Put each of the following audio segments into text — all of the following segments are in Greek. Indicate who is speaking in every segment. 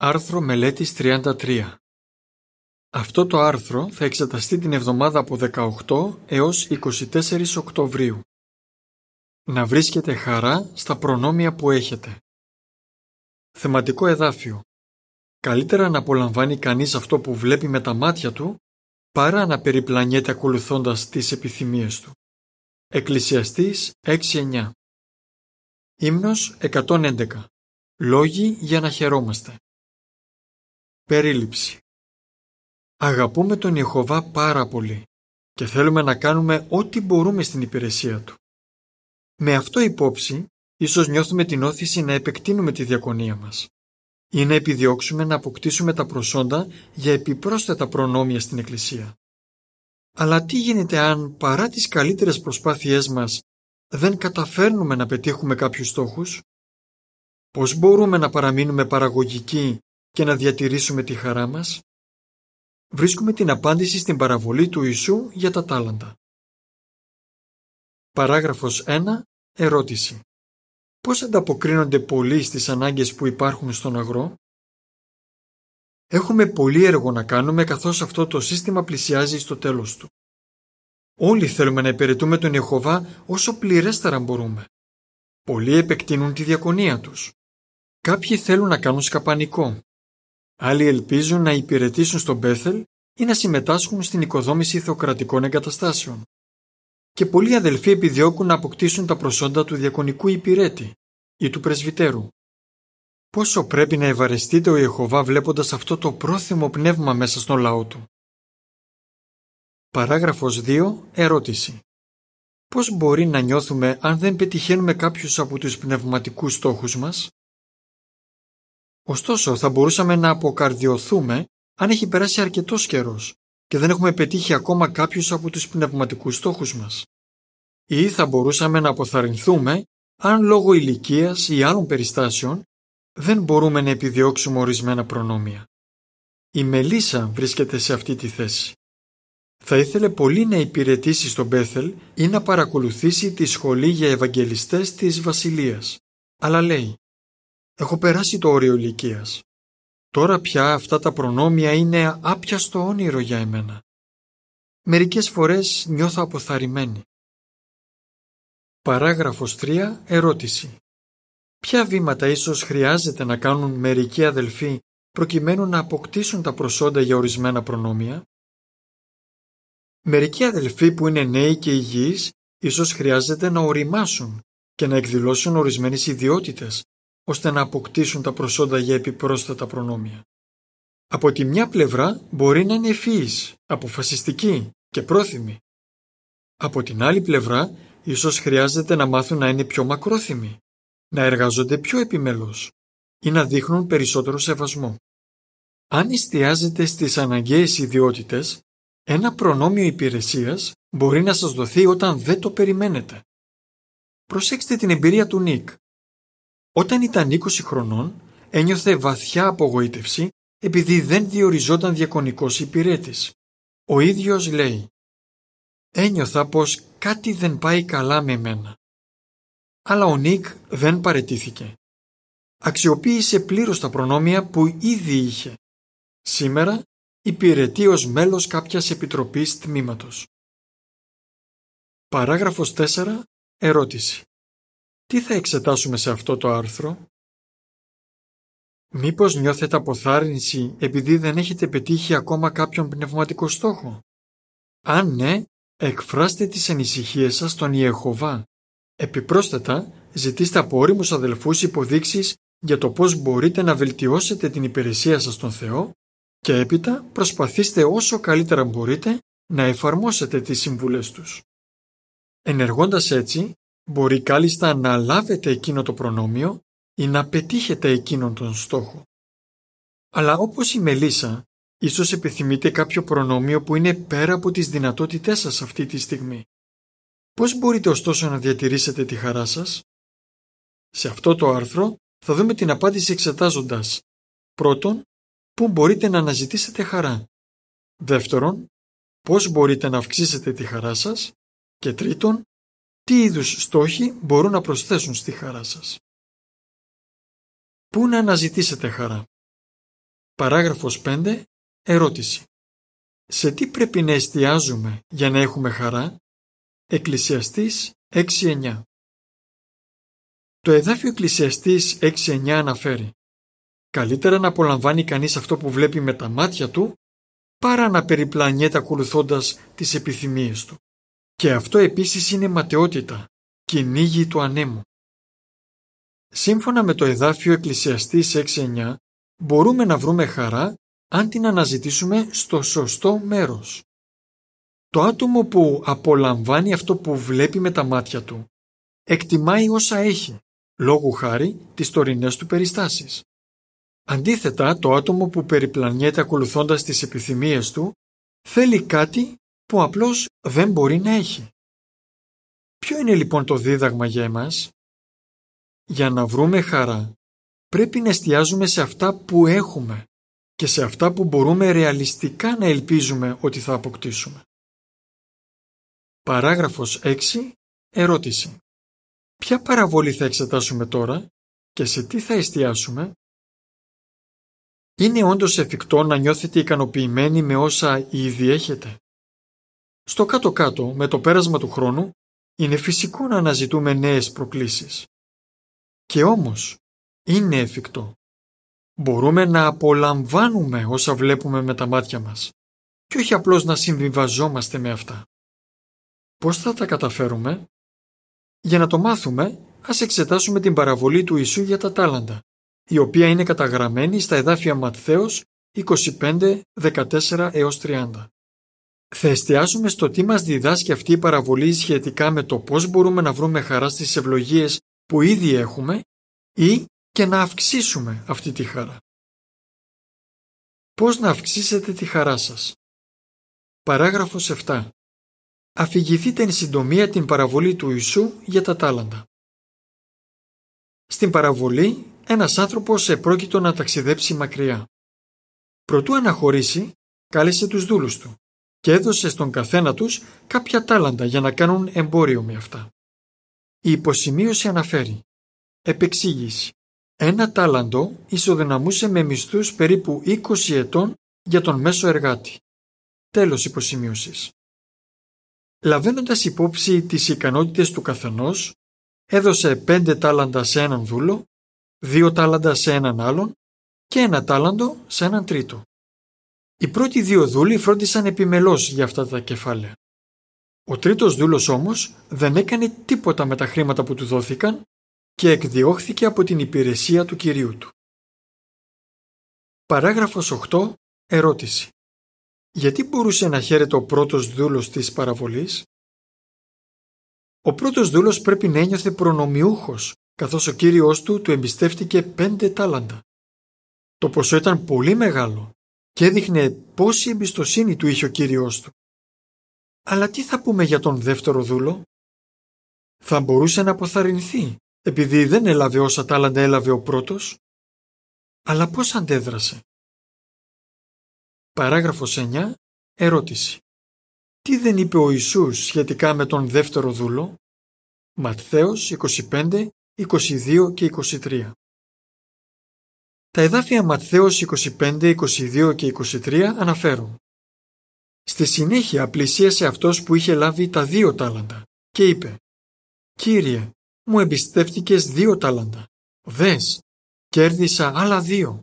Speaker 1: Άρθρο μελέτης 33 Αυτό το άρθρο θα εξεταστεί την εβδομάδα από 18 έως 24 Οκτωβρίου. Να βρίσκετε χαρά στα προνόμια που έχετε. Θεματικό εδάφιο Καλύτερα να απολαμβάνει κανείς αυτό που βλέπει με τα μάτια του παρά να περιπλανιέται ακολουθώντας τις επιθυμίες του. Εκκλησιαστής 6-9 Ύμνος 111 Λόγοι για να χαιρόμαστε Περίληψη Αγαπούμε τον Ιεχωβά πάρα πολύ και θέλουμε να κάνουμε ό,τι μπορούμε στην υπηρεσία Του. Με αυτό υπόψη, ίσως νιώθουμε την όθηση να επεκτείνουμε τη διακονία μας ή να επιδιώξουμε να αποκτήσουμε τα προσόντα για επιπρόσθετα προνόμια στην Εκκλησία. Αλλά τι γίνεται αν παρά τις καλύτερες προσπάθειές μας δεν καταφέρνουμε να πετύχουμε κάποιους στόχους; Πώς μπορούμε να παραμείνουμε παραγωγικοί και να διατηρήσουμε τη χαρά μας; Βρίσκουμε την απάντηση στην παραβολή του Ιησού για τα τάλαντα. Παράγραφος 1. Ερώτηση. Πώς ανταποκρίνονται πολλοί στις ανάγκες που υπάρχουν στον αγρό; Έχουμε πολύ έργο να κάνουμε καθώς αυτό το σύστημα πλησιάζει στο τέλος του. Όλοι θέλουμε να υπηρετούμε τον Ιεχωβά όσο πληρέστερα μπορούμε. Πολλοί επεκτείνουν τη διακονία τους. Κάποιοι θέλουν να κάνουν σκαπανικό. Άλλοι ελπίζουν να υπηρετήσουν στον Πέθελ ή να συμμετάσχουν στην οικοδόμηση θεοκρατικών εγκαταστάσεων. Και πολλοί αδελφοί επιδιώκουν να αποκτήσουν τα προσόντα του διακονικού υπηρέτη ή του πρεσβυτέρου. Πόσο πρέπει να ευαρεστείτε ο Ιεχωβά βλέποντας αυτό το πρόθυμο πνεύμα μέσα στον λαό του; Παράγραφος 2. Ερώτηση. Πώς μπορεί να νιώθουμε αν δεν πετυχαίνουμε κάποιους από τους πνευματικούς στόχους μας; Ωστόσο, θα μπορούσαμε να αποκαρδιωθούμε αν έχει περάσει αρκετός καιρός και δεν έχουμε πετύχει ακόμα κάποιους από τους πνευματικούς στόχους μας. Ή θα μπορούσαμε να αποθαρρυνθούμε αν λόγω ηλικίας ή άλλων περιστάσεων δεν μπορούμε να επιδιώξουμε ορισμένα προνόμια. Η Μελίσσα βρίσκεται σε αυτή τη θέση. Θα ήθελε πολύ να υπηρετήσει στον Μπέθελ ή να παρακολουθήσει τη σχολή για Ευαγγελιστές της Βασιλείας. Αλλά λέει «Έχω περάσει το όριο ηλικίας. Τώρα πια αυτά τα προνόμια είναι άπιαστο όνειρο για εμένα. Μερικές φορές νιώθω αποθαρρυμένη. Παράγραφος 3. Ερώτηση. Ποια βήματα ίσως χρειάζεται να κάνουν μερικοί αδελφοί προκειμένου να αποκτήσουν τα προσόντα για ορισμένα προνόμια; Μερικοί αδελφοί που είναι νέοι και υγιείς ίσως χρειάζεται να οριμάσουν και να εκδηλώσουν ορισμένες ιδιότητες ώστε να αποκτήσουν τα προσόντα για επιπρόσθετα προνόμια. Από τη μια πλευρά μπορεί να είναι ευφύης, αποφασιστικοί και πρόθυμοι. Από την άλλη πλευρά ίσως χρειάζεται να μάθουν να είναι πιο μακρόθυμοι, να εργάζονται πιο επιμελώς ή να δείχνουν περισσότερο σεβασμό. Αν εστιάζετε στις αναγκαίες ιδιότητες, ένα προνόμιο υπηρεσίας μπορεί να σας δοθεί όταν δεν το περιμένετε. Προσέξτε την εμπειρία του Νίκ. Όταν ήταν 20 χρονών, ένιωθε βαθιά απογοήτευση επειδή δεν διοριζόταν διακονικός υπηρέτης. Ο ίδιος λέει «Ένιωθα πως κάτι δεν πάει καλά με μένα». Αλλά ο Νίκ δεν παρετήθηκε. Αξιοποίησε πλήρως τα προνόμια που ήδη είχε. Σήμερα υπηρετεί ως μέλος κάποιας επιτροπής τμήματος. Παράγραφος 4. Ερώτηση. Τι θα εξετάσουμε σε αυτό το άρθρο; Μήπως νιώθετε αποθάρρυνση επειδή δεν έχετε πετύχει ακόμα κάποιον πνευματικό στόχο; Αν ναι, εκφράστε τις ανησυχίες σας στον Ιεχωβά. Επιπρόσθετα, ζητήστε από όριμους αδελφούς υποδείξεις για το πώς μπορείτε να βελτιώσετε την υπηρεσία σας στον Θεό και έπειτα προσπαθήστε όσο καλύτερα μπορείτε να εφαρμόσετε τις συμβουλές τους. Ενεργώντας έτσι, μπορεί κάλλιστα να λάβετε εκείνο το προνόμιο ή να πετύχετε εκείνον τον στόχο. Αλλά όπως η Μελίσσα, ίσως επιθυμείτε κάποιο προνόμιο που είναι πέρα από τις δυνατότητές σας αυτή τη στιγμή. Πώς μπορείτε ωστόσο να διατηρήσετε τη χαρά σας; Σε αυτό το άρθρο θα δούμε την απάντηση εξετάζοντας πρώτον, πού μπορείτε να αναζητήσετε χαρά. Δεύτερον, πώς μπορείτε να αυξήσετε τη χαρά σας. Και τρίτον, τι είδους στόχοι μπορούν να προσθέσουν στη χαρά σας; Πού να αναζητήσετε χαρά; Παράγραφος 5. Ερώτηση. Σε τι πρέπει να εστιάζουμε για να έχουμε χαρά; Εκκλησιαστής 6-9 Το εδάφιο Εκκλησιαστής 6-9 αναφέρει Καλύτερα να απολαμβάνει κανείς αυτό που βλέπει με τα μάτια του παρά να περιπλανιέται ακολουθώντας τις επιθυμίες του. Και αυτό επίσης είναι ματαιότητα, κυνήγι του ανέμου. Σύμφωνα με το εδάφιο Εκκλησιαστής 6-9 μπορούμε να βρούμε χαρά αν την αναζητήσουμε στο σωστό μέρος. Το άτομο που απολαμβάνει αυτό που βλέπει με τα μάτια του εκτιμάει όσα έχει, λόγου χάρη τις τωρινές του περιστάσεις. Αντίθετα, το άτομο που περιπλανιέται ακολουθώντας τις επιθυμίες του θέλει κάτι που απλώς δεν μπορεί να έχει. Ποιο είναι λοιπόν το δίδαγμα για εμάς; Για να βρούμε χαρά πρέπει να εστιάζουμε σε αυτά που έχουμε και σε αυτά που μπορούμε ρεαλιστικά να ελπίζουμε ότι θα αποκτήσουμε. Παράγραφος 6. Ερώτηση. Ποια παραβολή θα εξετάσουμε τώρα και σε τι θα εστιάσουμε; Είναι όντως εφικτό να νιώθετε ικανοποιημένοι με όσα ήδη έχετε; Στο κάτω-κάτω, με το πέρασμα του χρόνου, είναι φυσικό να αναζητούμε νέες προκλήσεις. Και όμως, είναι εφικτό. Μπορούμε να απολαμβάνουμε όσα βλέπουμε με τα μάτια μας και όχι απλώς να συμβιβαζόμαστε με αυτά. Πώς θα τα καταφέρουμε; Για να το μάθουμε, ας εξετάσουμε την παραβολή του Ιησού για τα τάλαντα, η οποία είναι καταγραμμένη στα εδάφια Ματθαίος 25, 14 έως 30. Θα εστιάσουμε στο τι μας διδάσκει αυτή η παραβολή σχετικά με το πώς μπορούμε να βρούμε χαρά στις ευλογίες που ήδη έχουμε ή και να αυξήσουμε αυτή τη χαρά. Πώς να αυξήσετε τη χαρά σας; Παράγραφος 7. Αφηγηθείτε εν συντομία την παραβολή του Ιησού για τα τάλαντα. Στην παραβολή, ένας άνθρωπος επρόκειτο να ταξιδέψει μακριά. Προτού αναχωρήσει, κάλεσε τους δούλους του και έδωσε στον καθένα τους κάποια τάλαντα για να κάνουν εμπόριο με αυτά. Η υποσημείωση αναφέρει «Επεξήγηση ένα τάλαντο ισοδυναμούσε με μισθούς περίπου 20 ετών για τον μέσο εργάτη. Τέλος υποσημείωσης. Λαβαίνοντας υπόψη τις ικανότητες του καθενός, έδωσε πέντε τάλαντα σε έναν δούλο, δύο τάλαντα σε έναν άλλον και ένα τάλαντο σε έναν τρίτο. Οι πρώτοι δύο δούλοι φρόντισαν επιμελώς για αυτά τα κεφάλαια. Ο τρίτος δούλος όμως δεν έκανε τίποτα με τα χρήματα που του δόθηκαν και εκδιώχθηκε από την υπηρεσία του Κυρίου του. Παράγραφος 8. Ερώτηση. Γιατί μπορούσε να χαίρεται ο πρώτος δούλος της παραβολής; Ο πρώτος δούλος πρέπει να ένιωθε προνομιούχος, καθώς ο Κύριος του του εμπιστεύτηκε πέντε τάλαντα. Το ποσό ήταν πολύ μεγάλο και έδειχνε πόση εμπιστοσύνη του είχε ο Κύριος του. Αλλά τι θα πούμε για τον δεύτερο δούλο; Θα μπορούσε να αποθαρρυνθεί επειδή δεν έλαβε όσα τάλαντα έλαβε ο πρώτος, αλλά πώς αντέδρασε; Παράγραφος 9. Ερώτηση. Τι δεν είπε ο Ιησούς σχετικά με τον δεύτερο δούλο, Ματθαίος 25, 22 και 23. Τα εδάφια Ματθαίος 25, 22 και 23 αναφέρουν Στη συνέχεια πλησίασε αυτός που είχε λάβει τα δύο τάλαντα και είπε «Κύριε, μου εμπιστεύτηκες δύο τάλαντα. Δες, κέρδισα άλλα δύο.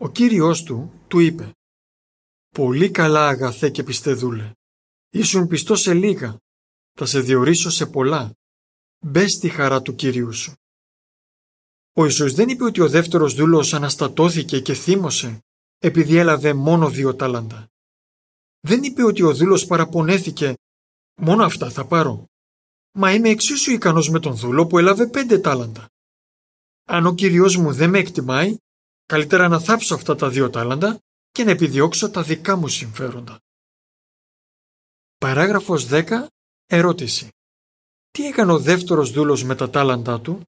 Speaker 1: Ο κύριος του του είπε «Πολύ καλά αγαθέ και πιστεδούλε. Ήσουν πιστός σε λίγα. Θα σε διορίσω σε πολλά. Μπες στη χαρά του Κυρίου σου». Ο Ιησούς δεν είπε ότι ο δεύτερος δούλος αναστατώθηκε και θύμωσε επειδή έλαβε μόνο δύο τάλαντα. Δεν είπε ότι ο δούλος παραπονέθηκε «Μόνο αυτά θα πάρω» μα είμαι εξίσου ικανός με τον δούλο που έλαβε πέντε τάλαντα. Αν ο Κύριος μου δεν με εκτιμάει, καλύτερα να θάψω αυτά τα δύο τάλαντα και να επιδιώξω τα δικά μου συμφέροντα. Παράγραφος 10. Ερώτηση. Τι έκανε ο δεύτερος δούλος με τα τάλαντά του;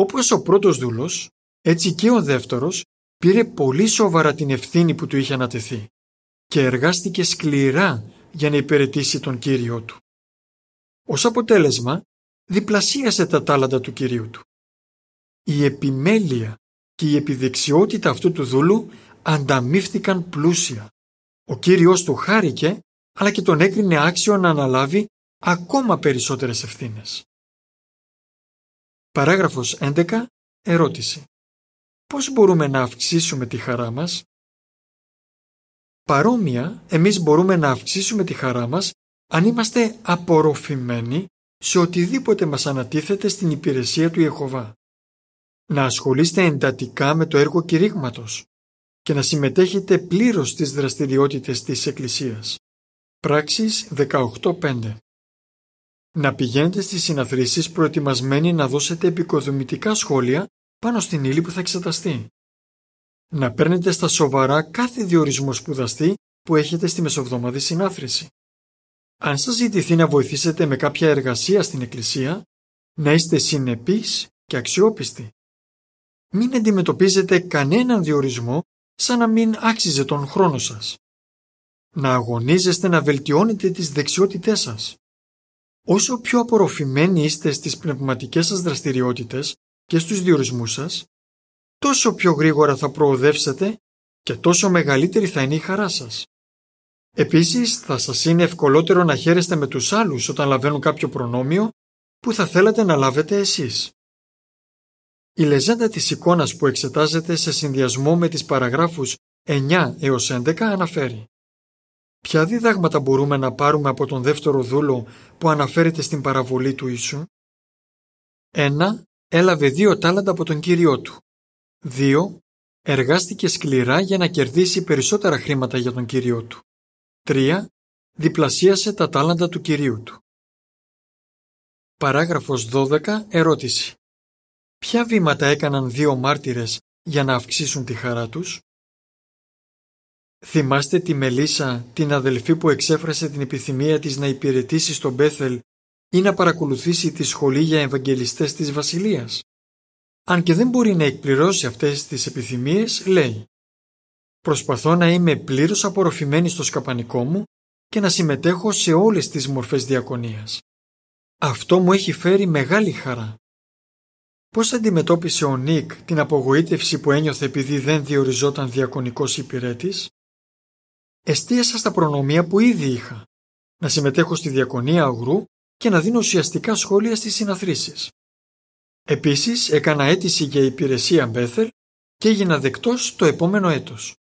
Speaker 1: Όπως ο πρώτος δούλος, έτσι και ο δεύτερος πήρε πολύ σοβαρά την ευθύνη που του είχε ανατεθεί και εργάστηκε σκληρά για να υπηρετήσει τον Κύριο του. Ως αποτέλεσμα, διπλασίασε τα τάλαντα του Κυρίου του. Η επιμέλεια και η επιδεξιότητα αυτού του δούλου ανταμείφθηκαν πλούσια. Ο Κύριος του χάρηκε, αλλά και τον έκρινε άξιο να αναλάβει ακόμα περισσότερες ευθύνες. Παράγραφος 11. Ερώτηση. Πώς μπορούμε να αυξήσουμε τη χαρά μας; Παρόμοια, εμείς μπορούμε να αυξήσουμε τη χαρά μας αν είμαστε απορροφημένοι σε οτιδήποτε μας ανατίθεται στην υπηρεσία του Ιεχωβά. Να ασχολείστε εντατικά με το έργο κηρύγματος και να συμμετέχετε πλήρως στις δραστηριότητες της Εκκλησίας. Πράξεις 18.5 Να πηγαίνετε στις συναθρήσεις προετοιμασμένοι να δώσετε επικοδομητικά σχόλια πάνω στην ύλη που θα εξεταστεί. Να παίρνετε στα σοβαρά κάθε διορισμό σπουδαστή που έχετε στη μεσοβδόμαδη συνάθρηση. Αν σας ζητηθεί να βοηθήσετε με κάποια εργασία στην Εκκλησία, να είστε συνεπείς και αξιόπιστοι. Μην αντιμετωπίζετε κανέναν διορισμό σαν να μην άξιζε τον χρόνο σας. Να αγωνίζεστε να βελτιώνετε τις δεξιότητές σας. Όσο πιο απορροφημένοι είστε στις πνευματικές σας δραστηριότητες και στους διορισμούς σας, τόσο πιο γρήγορα θα προοδεύσετε και τόσο μεγαλύτερη θα είναι η χαρά σας. Επίσης, θα σας είναι ευκολότερο να χαίρεστε με τους άλλους όταν λαβαίνουν κάποιο προνόμιο που θα θέλατε να λάβετε εσείς. Η λεζέντα της εικόνας που εξετάζεται σε συνδυασμό με τις παραγράφους 9 έως 11 αναφέρει Ποια διδάγματα μπορούμε να πάρουμε από τον δεύτερο δούλο που αναφέρεται στην παραβολή του Ιησού; 1. Έλαβε δύο τάλαντα από τον Κύριό του. 2. Εργάστηκε σκληρά για να κερδίσει περισσότερα χρήματα για τον Κύριό του. 3. Διπλασίασε τα τάλαντα του Κυρίου του. Παράγραφος 12. Ερώτηση. Ποια βήματα έκαναν δύο μάρτυρες για να αυξήσουν τη χαρά τους; Θυμάστε τη Μελίσσα, την αδελφή που εξέφρασε την επιθυμία της να υπηρετήσει στον Μπέθελ ή να παρακολουθήσει τη σχολή για Ευαγγελιστές της Βασιλείας; Αν και δεν μπορεί να εκπληρώσει αυτές τις επιθυμίες, λέει «Προσπαθώ να είμαι πλήρως απορροφημένη στο σκαπανικό μου και να συμμετέχω σε όλες τις μορφές διακονίας. Αυτό μου έχει φέρει μεγάλη χαρά. Πώς αντιμετώπισε ο Νίκ την απογοήτευση που ένιωθε επειδή δεν διοριζόταν διακονικός υπηρέτης; Εστίασα στα προνομία που ήδη είχα, να συμμετέχω στη διακονία αγρού και να δίνω ουσιαστικά σχόλια στις συναθρήσεις. Επίσης έκανα αίτηση για υπηρεσία Μπέθελ και έγινα δεκτός το επόμενο έτος.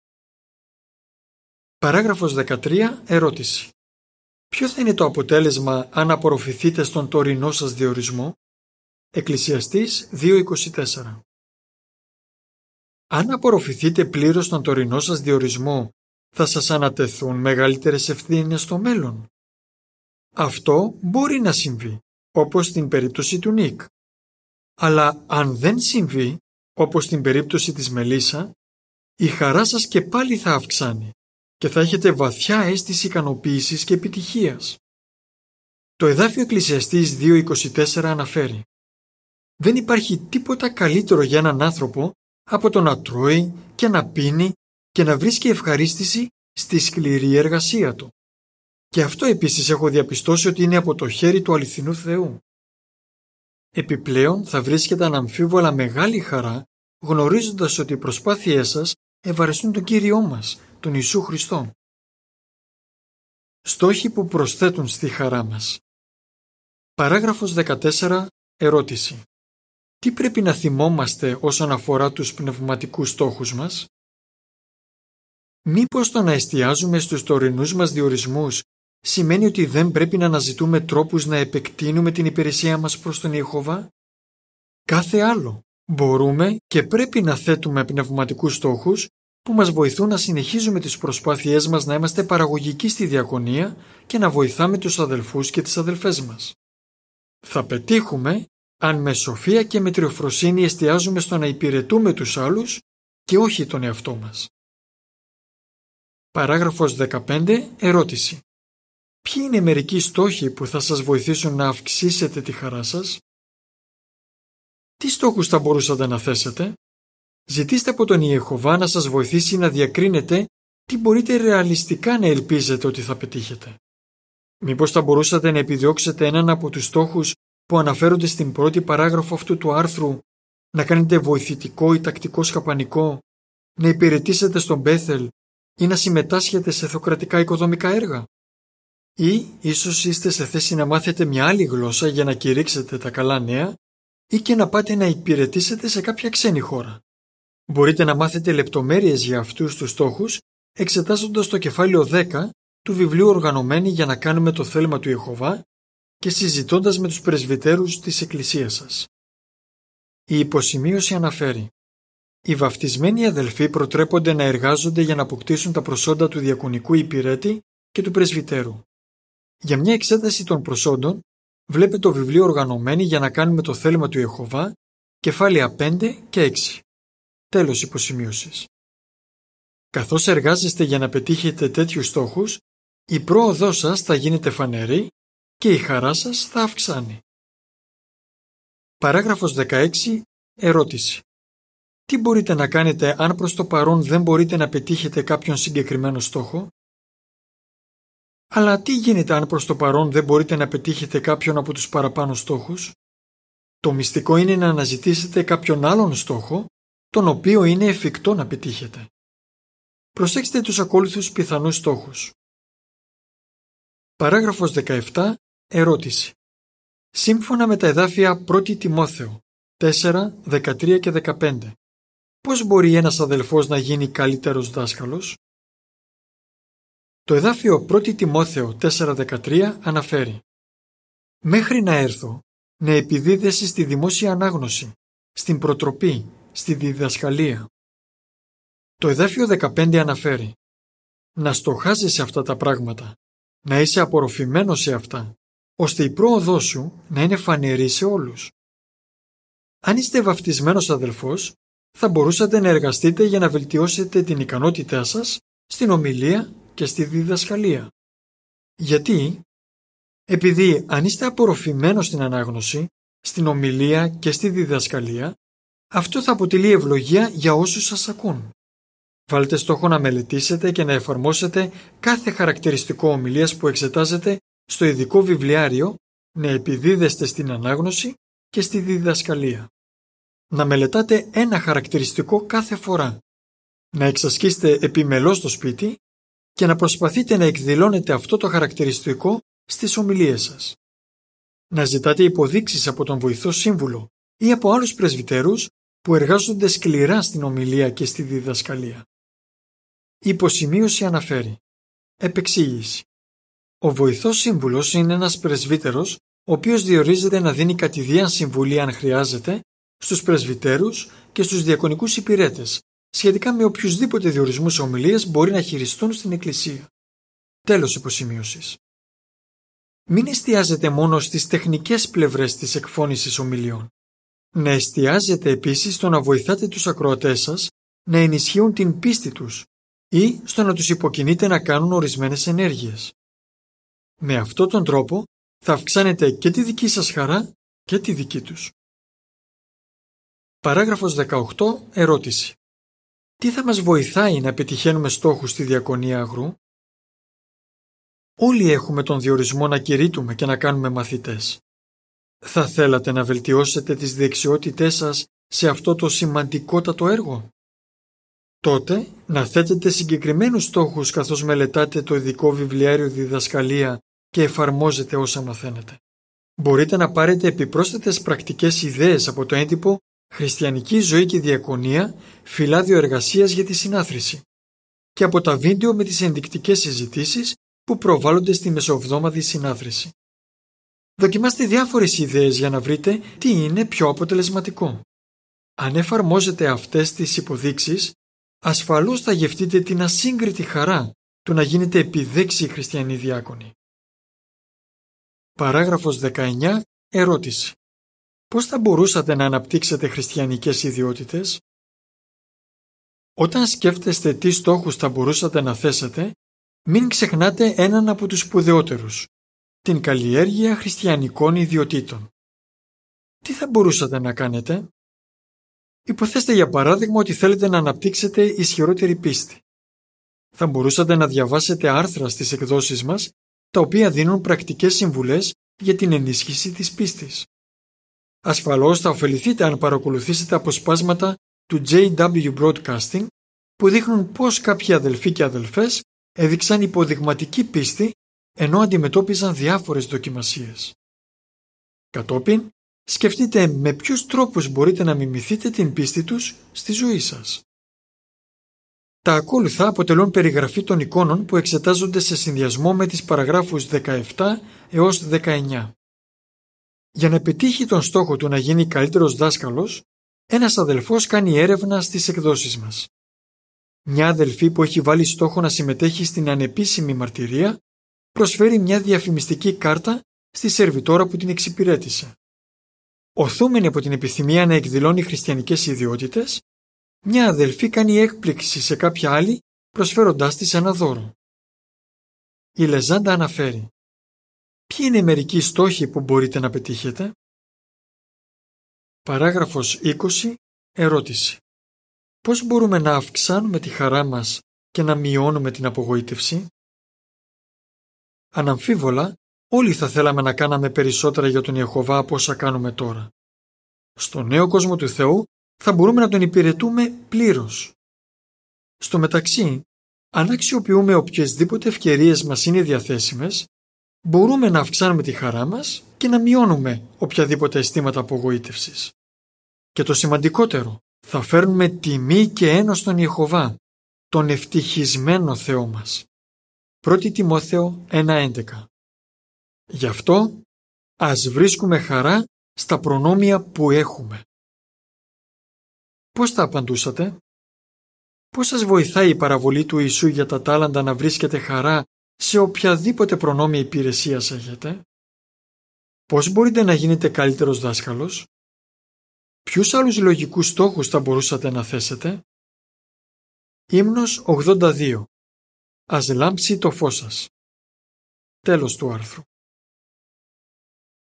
Speaker 1: Παράγραφος 13. Ερώτηση. Ποιο θα είναι το αποτέλεσμα αν απορροφηθείτε στον τωρινό σας διορισμό; Εκκλησιαστής 2.24 Αν απορροφηθείτε πλήρως στον τωρινό σας διορισμό, θα σας ανατεθούν μεγαλύτερες ευθύνες στο μέλλον. Αυτό μπορεί να συμβεί, όπως στην περίπτωση του Νίκ. Αλλά αν δεν συμβεί, όπως στην περίπτωση της Μελίσσα, η χαρά σας και πάλι θα αυξάνει και θα έχετε βαθιά αίσθηση ικανοποίησης και επιτυχίας. Το εδάφιο Εκκλησιαστής 2.24 αναφέρει «Δεν υπάρχει τίποτα καλύτερο για έναν άνθρωπο από το να τρώει και να πίνει και να βρίσκει ευχαρίστηση στη σκληρή εργασία του. Και αυτό επίσης έχω διαπιστώσει ότι είναι από το χέρι του αληθινού Θεού. Επιπλέον θα βρίσκεται αναμφίβολα μεγάλη χαρά γνωρίζοντας ότι οι προσπάθειές σας ευαρεστούν τον Κύριό μας, τον Ιησού Χριστό. Στόχοι που προσθέτουν στη χαρά μας. Παράγραφος 14. Ερώτηση. Τι πρέπει να θυμόμαστε όσον αφορά τους πνευματικούς στόχους μας; Μήπως το να εστιάζουμε στους τωρινούς μας διορισμούς σημαίνει ότι δεν πρέπει να αναζητούμε τρόπους να επεκτείνουμε την υπηρεσία μας προς τον Ιεχωβά; Κάθε άλλο. Μπορούμε και πρέπει να θέτουμε πνευματικούς στόχους που μας βοηθούν να συνεχίζουμε τις προσπάθειές μας να είμαστε παραγωγικοί στη διακονία και να βοηθάμε τους αδελφούς και τις αδελφές μας. Θα πετύχουμε αν με σοφία και με τριοφροσύνη εστιάζουμε στο να υπηρετούμε τους άλλους και όχι τον εαυτό μας. Παράγραφος 15. Ερώτηση. Ποιοι είναι μερικοί στόχοι που θα σας βοηθήσουν να αυξήσετε τη χαρά σας; Τι στόχους θα μπορούσατε να θέσετε; Ζητήστε από τον Ιεχωβά να σας βοηθήσει να διακρίνετε τι μπορείτε ρεαλιστικά να ελπίζετε ότι θα πετύχετε. Μήπως θα μπορούσατε να επιδιώξετε έναν από τους στόχους που αναφέρονται στην πρώτη παράγραφο αυτού του άρθρου να κάνετε βοηθητικό ή τακτικό σκαπανικό, να υπηρετήσετε στον Μπέθελ ή να συμμετάσχετε σε θεοκρατικά οικοδομικά έργα; Ή ίσως είστε σε θέση να μάθετε μια άλλη γλώσσα για να κηρύξετε τα καλά νέα ή και να πάτε να υπηρετήσετε σε κάποια ξένη χώρα; Μπορείτε να μάθετε λεπτομέρειες για αυτούς τους στόχους εξετάζοντας το κεφάλαιο 10 του βιβλίου οργανωμένοι για να κάνουμε το θέλημα του Ιεχωβά και συζητώντας με τους πρεσβυτέρους της Εκκλησίας σας. Η υποσημείωση αναφέρει οι βαφτισμένοι αδελφοί προτρέπονται να εργάζονται για να αποκτήσουν τα προσόντα του διακονικού υπηρέτη και του πρεσβυτέρου. Για μια εξέταση των προσόντων, βλέπετε το βιβλίο οργανωμένοι για να κάνουμε το θέλημα του Ιεχωβά, κεφάλαια 5 και 6. Τέλος υποσημείωσης. Καθώς εργάζεστε για να πετύχετε τέτοιους στόχους, η πρόοδός σας θα γίνεται φανερή και η χαρά σας θα αυξάνει. Παράγραφος 16. Ερώτηση. Τι μπορείτε να κάνετε αν προς το παρόν δεν μπορείτε να πετύχετε κάποιον συγκεκριμένο στόχο; Αλλά τι γίνεται αν προς το παρόν δεν μπορείτε να πετύχετε κάποιον από τους παραπάνω στόχους; Το μυστικό είναι να αναζητήσετε κάποιον άλλον στόχο, τον οποίο είναι εφικτό να πετύχετε. Προσέξτε τους ακόλουθους πιθανούς στόχους. Παράγραφος 17. Ερώτηση. Σύμφωνα με τα εδάφια 1 Τιμόθεο 4, 13 και 15, πώς μπορεί ένας αδελφός να γίνει καλύτερος δάσκαλος; Το εδάφιο 1 Τιμόθεο 4.13 αναφέρει «Μέχρι να έρθω, να επιδίδεσαι στη δημόσια ανάγνωση, στην προτροπή, στη διδασκαλία». Το εδάφιο 15 αναφέρει «Να στοχάζεσαι αυτά τα πράγματα, να είσαι απορροφημένος σε αυτά, ώστε η πρόοδός σου να είναι φανερή σε όλους. Αν είστε βαφτισμένος αδελφός, θα μπορούσατε να εργαστείτε για να βελτιώσετε την ικανότητά σας στην ομιλία και στη διδασκαλία. Γιατί; Επειδή αν είστε απορροφημένος στην ανάγνωση, στην ομιλία και στη διδασκαλία, αυτό θα αποτελεί ευλογία για όσους σας ακούν. Βάλτε στόχο να μελετήσετε και να εφαρμόσετε κάθε χαρακτηριστικό ομιλίας που εξετάζετε στο ειδικό βιβλιάριο να επιδίδεστε στην ανάγνωση και στη διδασκαλία. Να μελετάτε ένα χαρακτηριστικό κάθε φορά. Να εξασκήσετε επιμελώς στο σπίτι και να προσπαθείτε να εκδηλώνετε αυτό το χαρακτηριστικό στις ομιλίες σας. Να ζητάτε υποδείξεις από τον βοηθό σύμβουλο ή από άλλους πρεσβυτέρους που εργάζονται σκληρά στην ομιλία και στη διδασκαλία. Η υποσημείωση αναφέρει Επεξήγηση Ο βοηθός σύμβουλος είναι ένας πρεσβύτερος ο οποίος διορίζεται να δίνει κατηδίαν συμβουλή αν χρειάζεται στους πρεσβυτέρους και στους διακονικούς υπηρέτες σχετικά με οποιουσδήποτε διορισμούς ομιλίες μπορεί να χειριστούν στην Εκκλησία. Τέλος υποσημείωσης. Μην εστιάζετε μόνο στις τεχνικές πλευρές της εκφώνησης ομιλιών. Να εστιάζετε επίσης στο να βοηθάτε τους ακροατές σας να ενισχύουν την πίστη τους ή στο να τους υποκινείτε να κάνουν ορισμένες ενέργειες. Με αυτόν τον τρόπο θα αυξάνετε και τη δική σας χαρά και τη δική τους. Παράγραφος 18. Ερώτηση. Τι θα μας βοηθάει να πετυχαίνουμε στόχους στη διακονία αγρού; Όλοι έχουμε τον διορισμό να κηρύττουμε και να κάνουμε μαθητές. Θα θέλατε να βελτιώσετε τις δεξιότητές σας σε αυτό το σημαντικότατο έργο; Τότε να θέτετε συγκεκριμένους στόχους καθώς μελετάτε το ειδικό βιβλιάριο διδασκαλία και εφαρμόζετε όσα μαθαίνετε. Μπορείτε να πάρετε επιπρόσθετες πρακτικές ιδέες από το έντυπο Χριστιανική ζωή και διακονία, φυλάδιο εργασίας για τη συνάθρηση και από τα βίντεο με τις ενδεικτικές συζητήσεις που προβάλλονται στη μεσοβδόμαδη συνάθρηση. Δοκιμάστε διάφορες ιδέες για να βρείτε τι είναι πιο αποτελεσματικό. Αν εφαρμόζετε αυτές τις υποδείξεις, ασφαλώς θα γευτείτε την ασύγκριτη χαρά του να γίνετε επιδέξιοι χριστιανοί διάκονοι. Παράγραφος 19. Ερώτηση πώς θα μπορούσατε να αναπτύξετε χριστιανικές ιδιότητες; Όταν σκέφτεστε τι στόχους θα μπορούσατε να θέσετε, μην ξεχνάτε έναν από τους σπουδαιότερους, την καλλιέργεια χριστιανικών ιδιωτήτων. Τι θα μπορούσατε να κάνετε; Υποθέστε για παράδειγμα ότι θέλετε να αναπτύξετε ισχυρότερη πίστη. Θα μπορούσατε να διαβάσετε άρθρα στις εκδόσεις μας, τα οποία δίνουν πρακτικές συμβουλές για την ενίσχυση της πίστης. Ασφαλώς θα ωφεληθείτε αν παρακολουθήσετε αποσπάσματα του JW Broadcasting που δείχνουν πώς κάποιοι αδελφοί και αδελφές έδειξαν υποδειγματική πίστη ενώ αντιμετώπιζαν διάφορες δοκιμασίες. Κατόπιν, σκεφτείτε με ποιους τρόπους μπορείτε να μιμηθείτε την πίστη τους στη ζωή σας. Τα ακόλουθα αποτελούν περιγραφή των εικόνων που εξετάζονται σε συνδυασμό με τις παραγράφους 17 έως 19. Για να επιτύχει τον στόχο του να γίνει καλύτερος δάσκαλος, ένας αδελφός κάνει έρευνα στις εκδόσεις μας. Μια αδελφή που έχει βάλει στόχο να συμμετέχει στην ανεπίσημη μαρτυρία προσφέρει μια διαφημιστική κάρτα στη σερβιτόρα που την εξυπηρέτησε. Οθούμενη από την επιθυμία να εκδηλώνει χριστιανικές ιδιότητες, μια αδελφή κάνει έκπληξη σε κάποια άλλη προσφέροντάς της ένα δώρο. Η Λεζάντα αναφέρει Ποιοι είναι οι μερικοί στόχοι που μπορείτε να πετύχετε; Παράγραφος 20. Ερώτηση. Πώς μπορούμε να αυξάνουμε τη χαρά μας και να μειώνουμε την απογοήτευση; Αναμφίβολα, όλοι θα θέλαμε να κάναμε περισσότερα για τον Ιεχωβά από όσα κάνουμε τώρα. Στο νέο κόσμο του Θεού θα μπορούμε να τον υπηρετούμε πλήρως. Στο μεταξύ, αν αξιοποιούμε οποιασδήποτε ευκαιρίες μας είναι διαθέσιμες, μπορούμε να αυξάνουμε τη χαρά μας και να μειώνουμε οποιαδήποτε αισθήματα απογοήτευσης. Και το σημαντικότερο, θα φέρνουμε τιμή και ένος στον Ιεχωβά, τον ευτυχισμένο Θεό μας. 1 Τιμόθεο 1.11 Γι' αυτό ας βρίσκουμε χαρά στα προνόμια που έχουμε. Πώς θα απαντούσατε; Πώς σας βοηθάει η παραβολή του Ιησού για τα τάλαντα να βρίσκετε χαρά σε οποιαδήποτε προνόμια υπηρεσίας έχετε; Πώς μπορείτε να γίνετε καλύτερος δάσκαλος; Ποιους άλλους λογικούς στόχους θα μπορούσατε να θέσετε; Ύμνος 82 Ας λάμψει το φως σας. Τέλος του άρθρου.